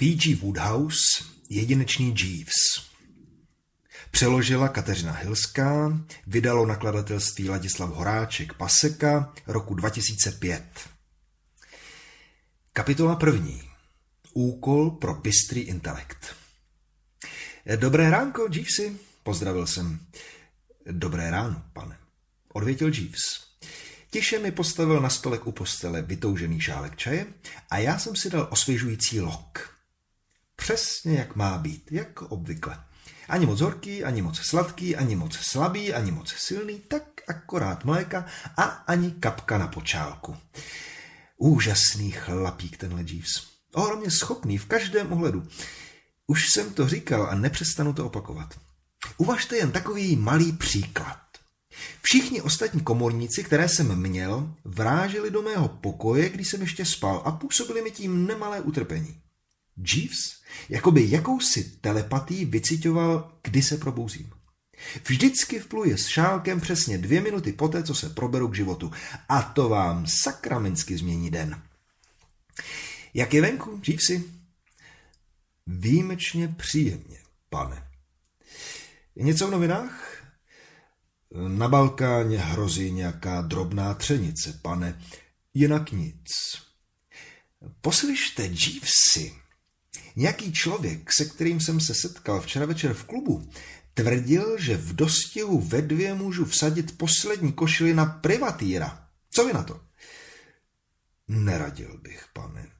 P.G. Woodhouse, jedinečný Jeeves. Přeložila Kateřina Hilská, vydalo nakladatelství Ladislav Horáček Paseka roku 2005. Kapitola první. Úkol pro bystrý intelekt. Dobré ránko, Jeevesy, pozdravil jsem. Dobré ráno, pane, odvětil Jeeves. Tiše mi postavil na stolek u postele vytoužený šálek čaje a já jsem si dal osvěžující lok. Přesně jak má být, jako obvykle. Ani moc horký, ani moc sladký, ani moc slabý, ani moc silný, tak akorát mléka a ani kapka na počálku. Úžasný chlapík tenhle Jeeves. Ohromně schopný v každém ohledu. Už jsem to říkal a nepřestanu to opakovat. Uvažte jen takový malý příklad. Všichni ostatní komorníci, které jsem měl, vráželi do mého pokoje, když jsem ještě spal a působili mi tím nemalé utrpení. Jeeves jakoby jakousi telepatii vycitoval, kdy se probouzím. Vždycky vpluje s šálkem přesně dvě minuty poté, co se proberu k životu. A to vám sakramensky změní den. Jak je venku, Jeevesy? Výjimečně příjemně, pane. Něco v novinách? Na Balkáně hrozí nějaká drobná třenice, pane. Jinak nic. Poslyšte, Jeevesy, Nějaký člověk, se kterým jsem se setkal včera večer v klubu, tvrdil, že v dostihu ve dvě můžu vsadit poslední košili na privatýra. Co vy na to? Neradil bych, pane.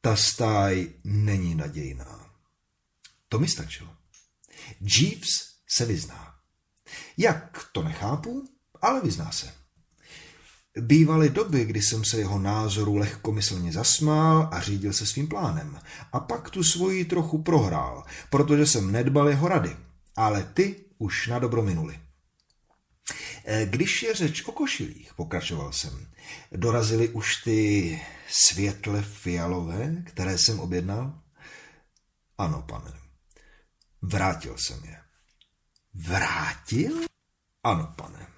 Ta stáj není nadějná. To mi stačilo. Jeeves se vyzná. Jak, to nechápu, ale vyzná se. Bývaly doby, kdy jsem se jeho názoru lehkomyslně zasmál a řídil se svým plánem. A pak tu svoji trochu prohrál, protože jsem nedbal jeho rady. Ale ty už na dobro minuli. E, když je řeč o košilích, pokračoval jsem, dorazily už ty světle fialové, které jsem objednal? Ano, pane. Vrátil jsem je. Vrátil? Ano, pane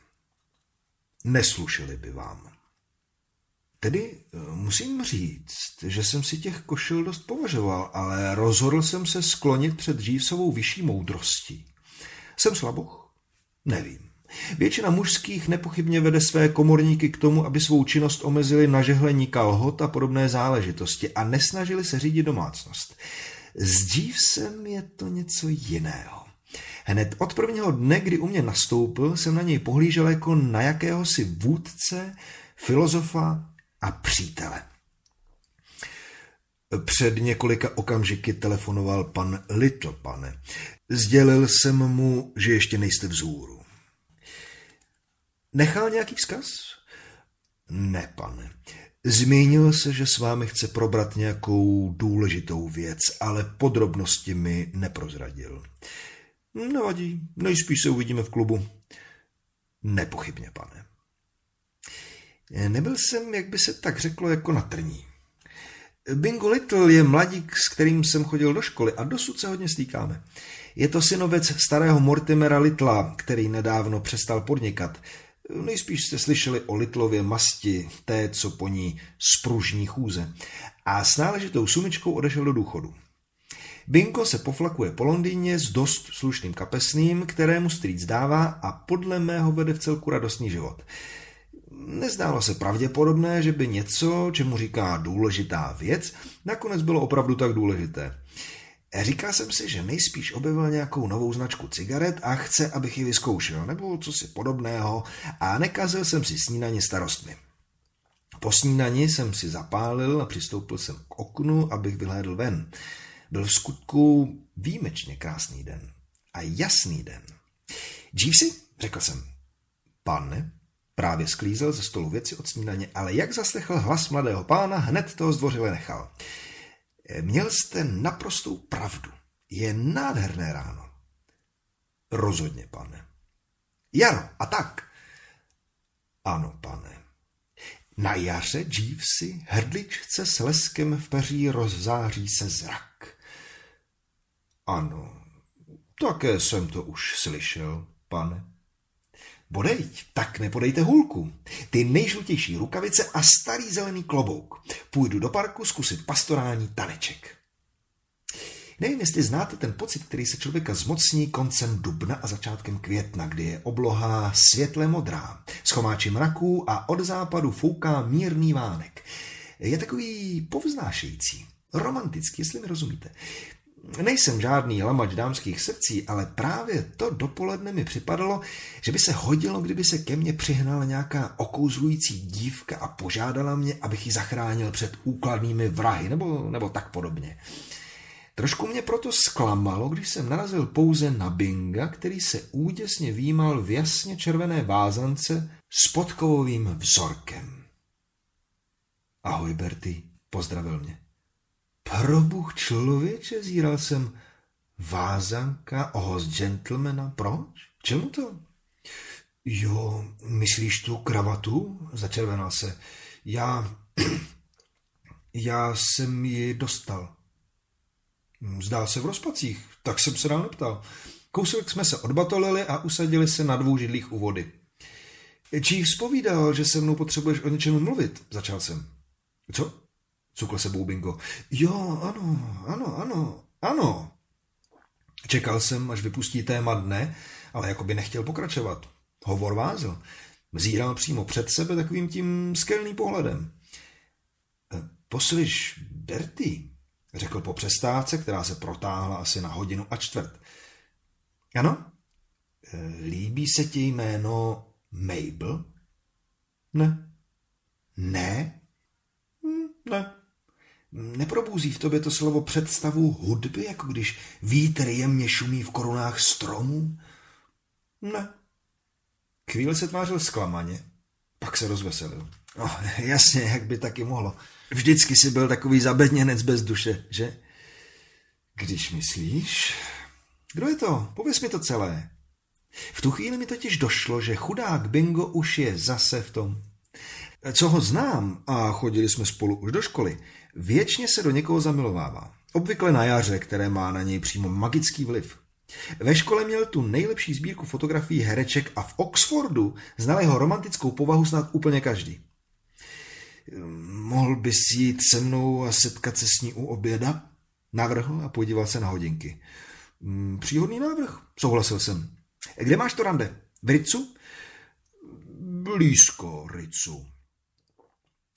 neslušeli by vám. Tedy eh, musím říct, že jsem si těch košil dost považoval, ale rozhodl jsem se sklonit před Jeevesovou vyšší moudrostí. Jsem slaboch? Nevím. Většina mužských nepochybně vede své komorníky k tomu, aby svou činnost omezili na žehlení kalhot a podobné záležitosti a nesnažili se řídit domácnost. S Jeevesem je to něco jiného. Hned od prvního dne, kdy u mě nastoupil, jsem na něj pohlížel jako na jakéhosi vůdce, filozofa a přítele. Před několika okamžiky telefonoval pan Little, pane. Sdělil jsem mu, že ještě nejste vzhůru. Nechal nějaký vzkaz? Ne, pane. Zmínil se, že s vámi chce probrat nějakou důležitou věc, ale podrobnosti mi neprozradil. Nevadí, nejspíš se uvidíme v klubu. Nepochybně, pane. Nebyl jsem, jak by se tak řeklo, jako na trní. Bingo Little je mladík, s kterým jsem chodil do školy a dosud se hodně stýkáme. Je to synovec starého Mortimera Littla, který nedávno přestal podnikat. Nejspíš jste slyšeli o Littlově masti, té, co po ní spružní chůze. A s náležitou sumičkou odešel do důchodu. Binko se poflakuje po Londýně s dost slušným kapesným, kterému strýc dává a podle mého vede v celku radostný život. Nezdálo se pravděpodobné, že by něco, čemu říká důležitá věc, nakonec bylo opravdu tak důležité. Říkal jsem si, že nejspíš objevil nějakou novou značku cigaret a chce, abych ji vyzkoušel, nebo co si podobného, a nekazil jsem si snídaní starostmi. Po snídani jsem si zapálil a přistoupil jsem k oknu, abych vyhlédl ven. Byl v skutku výjimečně krásný den. A jasný den. Jeevesy, řekl jsem. Pane, právě sklízel ze stolu věci od snídaně, ale jak zaslechl hlas mladého pána, hned toho zdvořile nechal. Měl jste naprostou pravdu. Je nádherné ráno. Rozhodně, pane. Jaro, a tak. Ano, pane. Na jaře Jeevesy hrdličce s leskem v peří rozzáří se zrak. Ano, také jsem to už slyšel, pane. Bodejť, tak nepodejte hůlku. Ty nejžlutější rukavice a starý zelený klobouk. Půjdu do parku zkusit pastorální taneček. Nevím, jestli znáte ten pocit, který se člověka zmocní koncem dubna a začátkem května, kdy je obloha světle modrá, s chomáči mraků a od západu fouká mírný vánek. Je takový povznášející, romantický, jestli mi rozumíte. Nejsem žádný lamač dámských srdcí, ale právě to dopoledne mi připadalo, že by se hodilo, kdyby se ke mně přihnala nějaká okouzlující dívka a požádala mě, abych ji zachránil před úkladnými vrahy, nebo, nebo tak podobně. Trošku mě proto zklamalo, když jsem narazil pouze na Binga, který se úděsně výjímal v jasně červené vázance s podkovovým vzorkem. Ahoj, Berty, pozdravil mě. Probuch člověče, zíral jsem vázanka o gentlemana. Proč? Čemu to? Jo, myslíš tu kravatu? Začervenal se. Já... Já jsem ji dostal. Zdál se v rozpacích, tak jsem se dál neptal. Kousek jsme se odbatolili a usadili se na dvou židlích u vody. Chief zpovídal, že se mnou potřebuješ o něčem mluvit, začal jsem. Co? Cukl se Bingo. Jo, ano, ano, ano, ano. Čekal jsem, až vypustí téma dne, ale jako by nechtěl pokračovat. Hovor vázl. Zíral přímo před sebe takovým tím skelným pohledem. E, poslyš, Berty, řekl po přestávce, která se protáhla asi na hodinu a čtvrt. Ano? E, líbí se ti jméno Mabel? Ne. Ne? Hm, ne. Neprobouzí v tobě to slovo představu hudby, jako když vítr jemně šumí v korunách stromů? Ne. Chvíli se tvářil zklamaně, pak se rozveselil. No, jasně, jak by taky mohlo. Vždycky si byl takový zabedněnec bez duše, že? Když myslíš? Kdo je to? Pověz mi to celé. V tu chvíli mi totiž došlo, že chudák Bingo už je zase v tom. Co ho znám, a chodili jsme spolu už do školy, věčně se do někoho zamilovává. Obvykle na jaře, které má na něj přímo magický vliv. Ve škole měl tu nejlepší sbírku fotografií hereček a v Oxfordu znal jeho romantickou povahu snad úplně každý. Mohl bys jít se mnou a setkat se s ní u oběda? Navrhl a podíval se na hodinky. Mm, příhodný návrh, souhlasil jsem. Kde máš to rande? V Ricu? Blízko Ricu.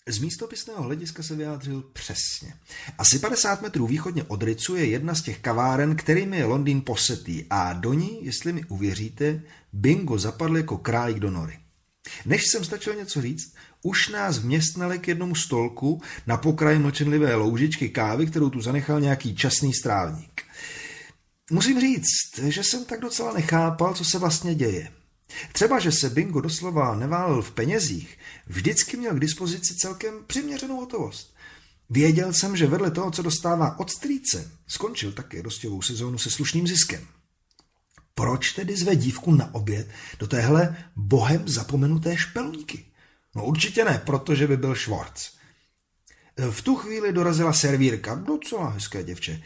Z místopisného hlediska se vyjádřil přesně. Asi 50 metrů východně od Ricu je jedna z těch kaváren, kterými je Londýn posetý a do ní, jestli mi uvěříte, bingo zapadl jako králík do nory. Než jsem stačil něco říct, už nás vměstnali k jednomu stolku na pokraji mlčenlivé loužičky kávy, kterou tu zanechal nějaký časný strávník. Musím říct, že jsem tak docela nechápal, co se vlastně děje. Třeba, že se Bingo doslova neválil v penězích, vždycky měl k dispozici celkem přiměřenou hotovost. Věděl jsem, že vedle toho, co dostává od strýce, skončil také rostovou sezónu se slušným ziskem. Proč tedy zve dívku na oběd do téhle bohem zapomenuté špelníky? No určitě ne, protože by byl Schwarz. V tu chvíli dorazila servírka, docela hezké děvče.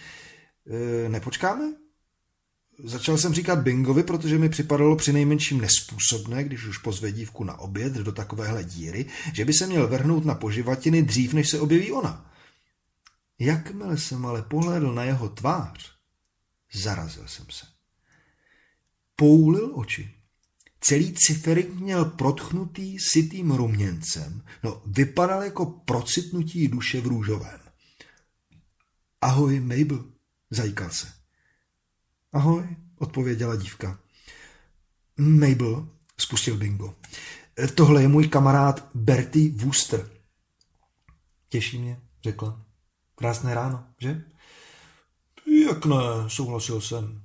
E, nepočkáme? Začal jsem říkat Bingovi, protože mi připadalo při nejmenším nespůsobné, když už pozve dívku na oběd do takovéhle díry, že by se měl vrhnout na poživatiny dřív, než se objeví ona. Jakmile jsem ale pohlédl na jeho tvář, zarazil jsem se. Poulil oči. Celý ciferik měl protchnutý sitým ruměncem, no vypadal jako procitnutí duše v růžovém. Ahoj, Mabel, zajíkal se. Ahoj, odpověděla dívka. Mabel, spustil Bingo. Tohle je můj kamarád Bertie Wooster. Těší mě, řekla. Krásné ráno, že? Jak ne, souhlasil jsem.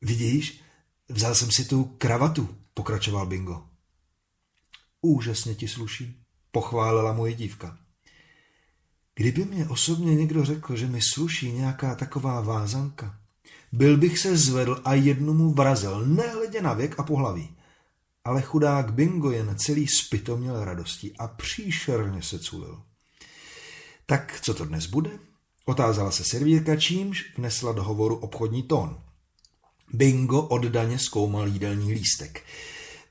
Vidíš, vzal jsem si tu kravatu, pokračoval Bingo. Úžasně ti sluší, pochválila moje dívka. Kdyby mě osobně někdo řekl, že mi sluší nějaká taková vázanka, byl bych se zvedl a jednomu vrazil, nehledě na věk a pohlaví. Ale chudák Bingo jen celý spitoměl radostí a příšerně se culil. Tak co to dnes bude? Otázala se servírka, čímž vnesla do hovoru obchodní tón. Bingo oddaně zkoumal jídelní lístek.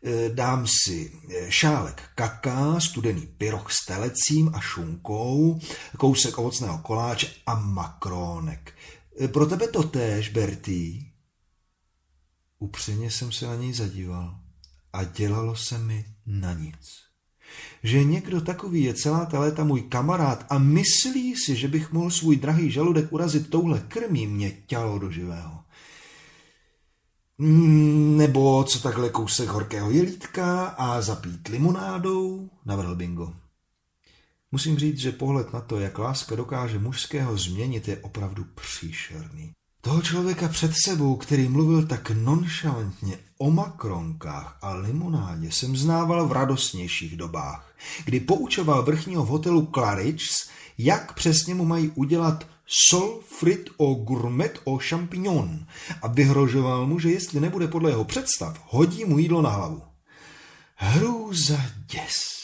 E, dám si e, šálek kaká, studený pyroch s telecím a šunkou, kousek ovocného koláče a makrónek. Pro tebe to též, Bertý. Upřeně jsem se na něj zadíval a dělalo se mi na nic. Že někdo takový je celá ta léta můj kamarád a myslí si, že bych mohl svůj drahý žaludek urazit touhle krmí, mě tělo do živého. Mm, nebo co takhle kousek horkého jelítka a zapít limonádou, navrhl Bingo. Musím říct, že pohled na to, jak láska dokáže mužského změnit, je opravdu příšerný. Toho člověka před sebou, který mluvil tak nonšalantně o makronkách a limonádě, jsem znával v radostnějších dobách, kdy poučoval vrchního v hotelu Claridge's, jak přesně mu mají udělat sol frit o gourmet o champignon a vyhrožoval mu, že jestli nebude podle jeho představ, hodí mu jídlo na hlavu. Hrůza děs.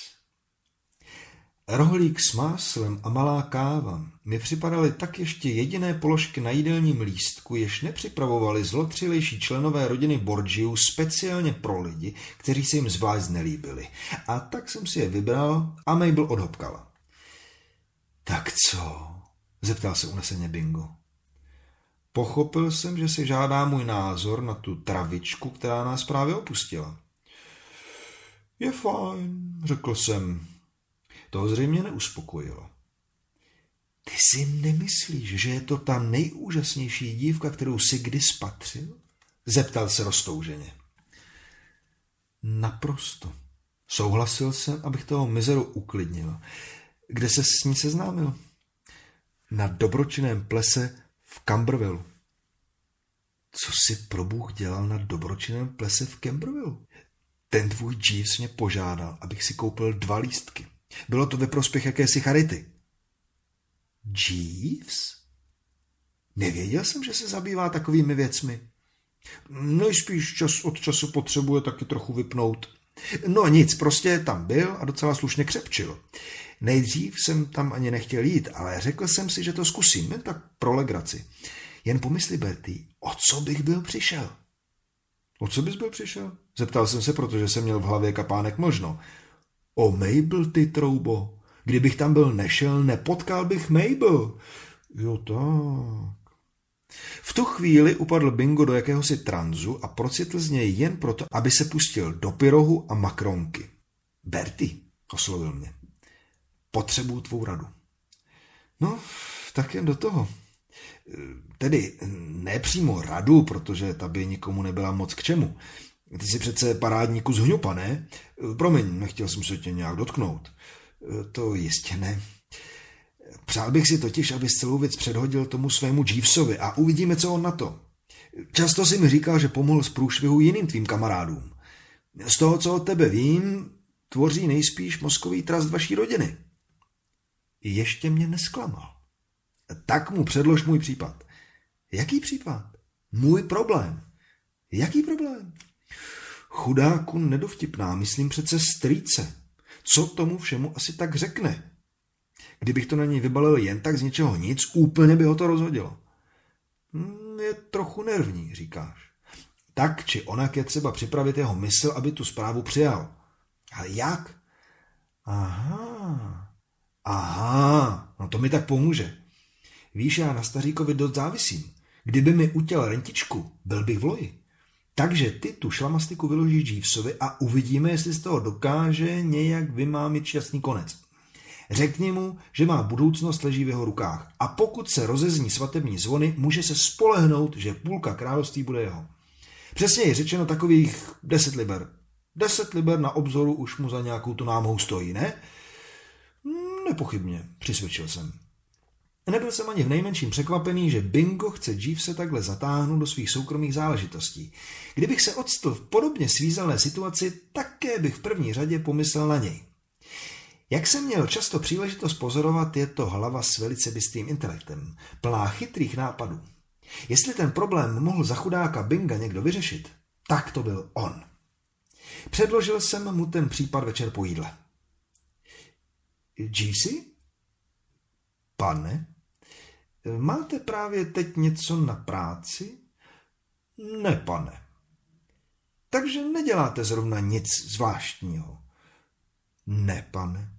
Rohlík s máslem a malá káva mi připadaly tak ještě jediné položky na jídelním lístku, jež nepřipravovali zlotřilejší členové rodiny Borgiu speciálně pro lidi, kteří se jim zvlášť nelíbili. A tak jsem si je vybral a Mabel odhopkala. Tak co? zeptal se uneseně Bingo. Pochopil jsem, že si žádá můj názor na tu travičku, která nás právě opustila. Je fajn, řekl jsem, to zřejmě neuspokojilo. Ty si nemyslíš, že je to ta nejúžasnější dívka, kterou si kdy spatřil? Zeptal se roztouženě. Naprosto. Souhlasil jsem, abych toho mizeru uklidnil. Kde se s ní seznámil? Na dobročinném plese v Camberville. Co si pro Bůh dělal na dobročinném plese v Camberville? Ten tvůj Jeeves mě požádal, abych si koupil dva lístky. Bylo to ve prospěch jakési charity. Jeeves? Nevěděl jsem, že se zabývá takovými věcmi. Nejspíš čas od času potřebuje taky trochu vypnout. No nic, prostě tam byl a docela slušně křepčil. Nejdřív jsem tam ani nechtěl jít, ale řekl jsem si, že to zkusím, jen tak pro legraci. Jen pomysli, Bertie, o co bych byl přišel? O co bys byl přišel? Zeptal jsem se, protože jsem měl v hlavě kapánek možno. O Mabel, ty troubo. Kdybych tam byl nešel, nepotkal bych Mabel. Jo tak. V tu chvíli upadl Bingo do jakéhosi tranzu a procitl z něj jen proto, aby se pustil do pyrohu a makronky. Berty, oslovil mě. Potřebuju tvou radu. No, tak jen do toho. Tedy ne přímo radu, protože ta by nikomu nebyla moc k čemu. Ty jsi přece parádní kus hňupa, ne? Promiň, nechtěl jsem se tě nějak dotknout. To jistě ne. Přál bych si totiž, aby celou věc předhodil tomu svému Jeevesovi a uvidíme, co on na to. Často si mi říkal, že pomohl z průšvihu jiným tvým kamarádům. Z toho, co od tebe vím, tvoří nejspíš mozkový trast vaší rodiny. Ještě mě nesklamal. Tak mu předlož můj případ. Jaký případ? Můj problém. Jaký problém? Chudáku nedovtipná, myslím přece strýce. Co tomu všemu asi tak řekne? Kdybych to na něj vybalil jen tak z ničeho nic, úplně by ho to rozhodilo. Hmm, je trochu nervní, říkáš. Tak či onak je třeba připravit jeho mysl, aby tu zprávu přijal. Ale jak? Aha, aha, no to mi tak pomůže. Víš, já na staříkovi dost závisím. Kdyby mi utěl rentičku, byl bych v loji. Takže ty tu šlamastiku vyložíš Jeevesovi a uvidíme, jestli z toho dokáže nějak vymámit šťastný konec. Řekni mu, že má budoucnost leží v jeho rukách a pokud se rozezní svatební zvony, může se spolehnout, že půlka království bude jeho. Přesně je řečeno takových deset liber. Deset liber na obzoru už mu za nějakou tu námhou stojí, ne? Nepochybně, přisvědčil jsem. Nebyl jsem ani v nejmenším překvapený, že Bingo chce se takhle zatáhnout do svých soukromých záležitostí. Kdybych se odstl v podobně svízelné situaci, také bych v první řadě pomyslel na něj. Jak jsem měl často příležitost pozorovat, je to hlava s velice bystým intelektem, plná chytrých nápadů. Jestli ten problém mohl za chudáka Binga někdo vyřešit, tak to byl on. Předložil jsem mu ten případ večer po jídle. Jeevesy? Pane? Máte právě teď něco na práci? Ne, pane. Takže neděláte zrovna nic zvláštního. Ne, pane.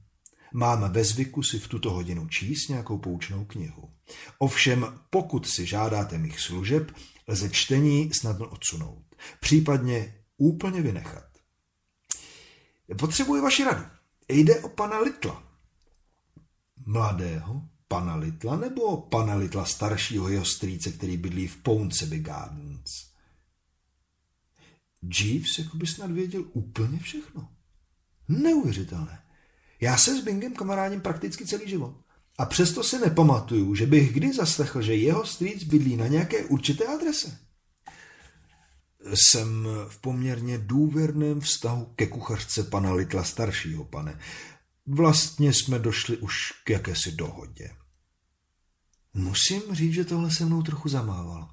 Mám ve zvyku si v tuto hodinu číst nějakou poučnou knihu. Ovšem, pokud si žádáte mých služeb, lze čtení snadno odsunout, případně úplně vynechat. Potřebuji vaši radu. Jde o pana Litla. Mladého pana Litla nebo pana Litla staršího jeho strýce, který bydlí v Pounceby Gardens? Jeeves jako by snad věděl úplně všechno. Neuvěřitelné. Já se s Bingem kamarádím prakticky celý život. A přesto si nepamatuju, že bych kdy zaslechl, že jeho strýc bydlí na nějaké určité adrese. Jsem v poměrně důvěrném vztahu ke kuchařce pana Litla staršího, pane. Vlastně jsme došli už k jakési dohodě. Musím říct, že tohle se mnou trochu zamávalo.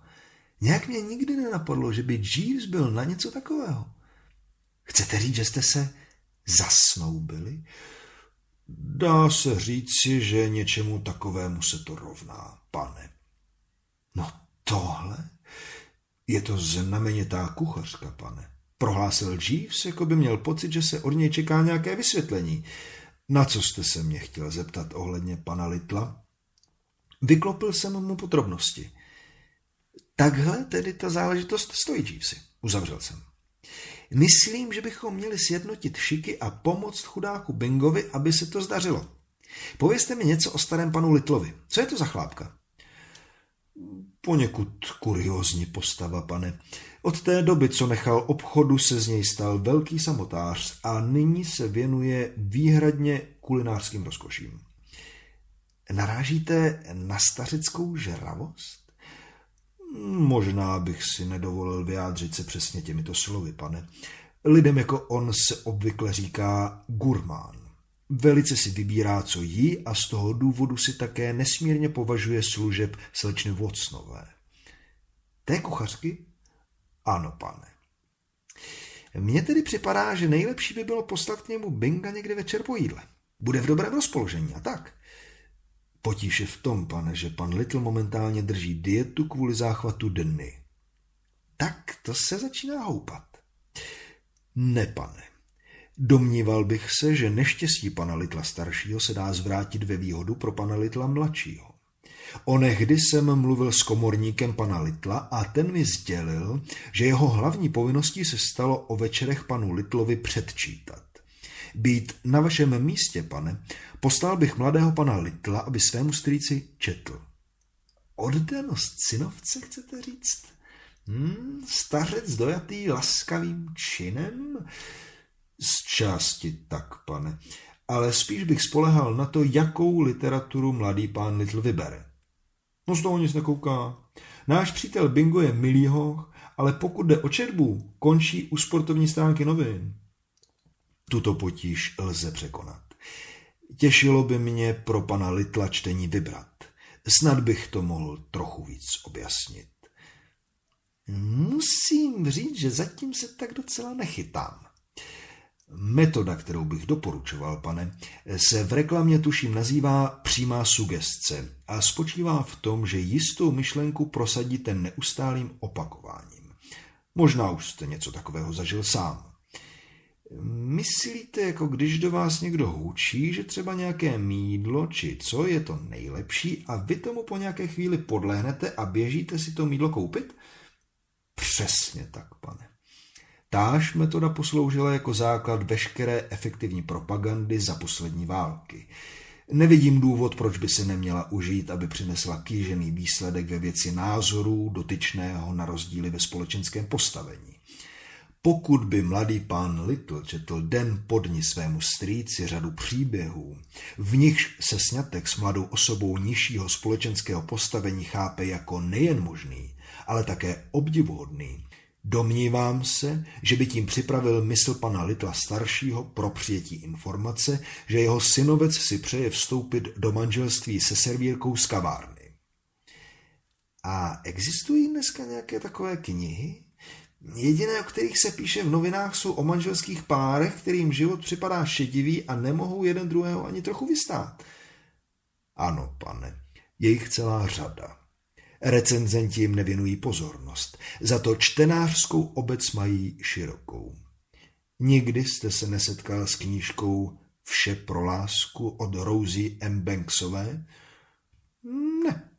Nějak mě nikdy nenapadlo, že by Jeeves byl na něco takového. Chcete říct, že jste se zasnoubili? Dá se říci, že něčemu takovému se to rovná, pane. No tohle? Je to znamenitá kuchařka, pane. Prohlásil Jeeves, jako by měl pocit, že se od něj čeká nějaké vysvětlení. Na co jste se mě chtěl zeptat ohledně pana Litla? Vyklopil jsem mu podrobnosti. Takhle tedy ta záležitost stojí, Jeevesy. Uzavřel jsem. Myslím, že bychom měli sjednotit šiky a pomoct chudáku Bingovi, aby se to zdařilo. Povězte mi něco o starém panu Litlovi. Co je to za chlápka? Poněkud kuriózní postava, pane. Od té doby, co nechal obchodu, se z něj stal velký samotář a nyní se věnuje výhradně kulinářským rozkoším. Narážíte na stařickou žravost? Možná bych si nedovolil vyjádřit se přesně těmito slovy, pane. Lidem jako on se obvykle říká gurmán. Velice si vybírá, co jí a z toho důvodu si také nesmírně považuje služeb slečny Vocnové. Té kuchařky? Ano, pane. Mně tedy připadá, že nejlepší by bylo poslat k němu Binga někde večer po jídle. Bude v dobrém rozpoložení a tak. Potíž je v tom, pane, že pan Little momentálně drží dietu kvůli záchvatu dny. Tak to se začíná houpat. Ne, pane. Domníval bych se, že neštěstí pana Litla staršího se dá zvrátit ve výhodu pro pana Litla mladšího. Onehdy jsem mluvil s komorníkem pana Litla a ten mi sdělil, že jeho hlavní povinností se stalo o večerech panu Litlovi předčítat. Být na vašem místě, pane, poslal bych mladého pana Litla, aby svému strýci četl. Oddanost synovce, chcete říct? Hmm, stařec dojatý laskavým činem? Z části tak, pane. Ale spíš bych spolehal na to, jakou literaturu mladý pán Little vybere. No z toho nic nekouká. Náš přítel Bingo je milýho, ale pokud jde o četbu, končí u sportovní stránky novin. Tuto potíž lze překonat. Těšilo by mě pro pana Litla čtení vybrat. Snad bych to mohl trochu víc objasnit. Musím říct, že zatím se tak docela nechytám. Metoda, kterou bych doporučoval, pane, se v reklamě tuším nazývá přímá sugestce a spočívá v tom, že jistou myšlenku prosadíte neustálým opakováním. Možná už jste něco takového zažil sám. Myslíte, jako když do vás někdo hůčí, že třeba nějaké mídlo či co je to nejlepší a vy tomu po nějaké chvíli podlehnete a běžíte si to mídlo koupit? Přesně tak, pane. Táž metoda posloužila jako základ veškeré efektivní propagandy za poslední války. Nevidím důvod, proč by se neměla užít, aby přinesla kýžený výsledek ve věci názorů dotyčného na rozdíly ve společenském postavení. Pokud by mladý pán Little četl den pod ní svému strýci řadu příběhů, v nichž se sňatek s mladou osobou nižšího společenského postavení chápe jako nejen možný, ale také obdivuhodný, Domnívám se, že by tím připravil mysl pana Litla staršího pro přijetí informace, že jeho synovec si přeje vstoupit do manželství se servírkou z kavárny. A existují dneska nějaké takové knihy? Jediné, o kterých se píše v novinách, jsou o manželských párech, kterým život připadá šedivý a nemohou jeden druhého ani trochu vystát. Ano, pane, je jich celá řada. Recenzenti jim nevěnují pozornost, za to čtenářskou obec mají širokou. Nikdy jste se nesetkal s knížkou Vše pro lásku od Rosie M. Banksové? Ne.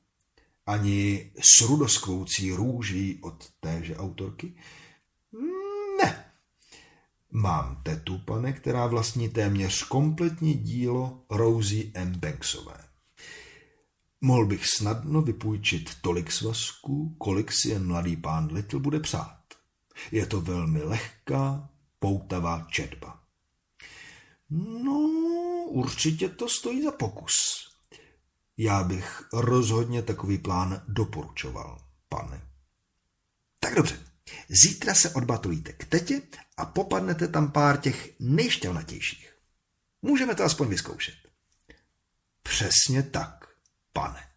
Ani s rudoskvoucí růží od téže autorky? Ne. Mám tetu, pane, která vlastní téměř kompletní dílo Rosie M. Banksové. Mohl bych snadno vypůjčit tolik svazků, kolik si jen mladý pán Little bude přát. Je to velmi lehká, poutavá četba. No, určitě to stojí za pokus. Já bych rozhodně takový plán doporučoval, pane. Tak dobře, zítra se odbatulíte k tetě a popadnete tam pár těch nejšťavnatějších. Můžeme to aspoň vyzkoušet. Přesně tak, pane.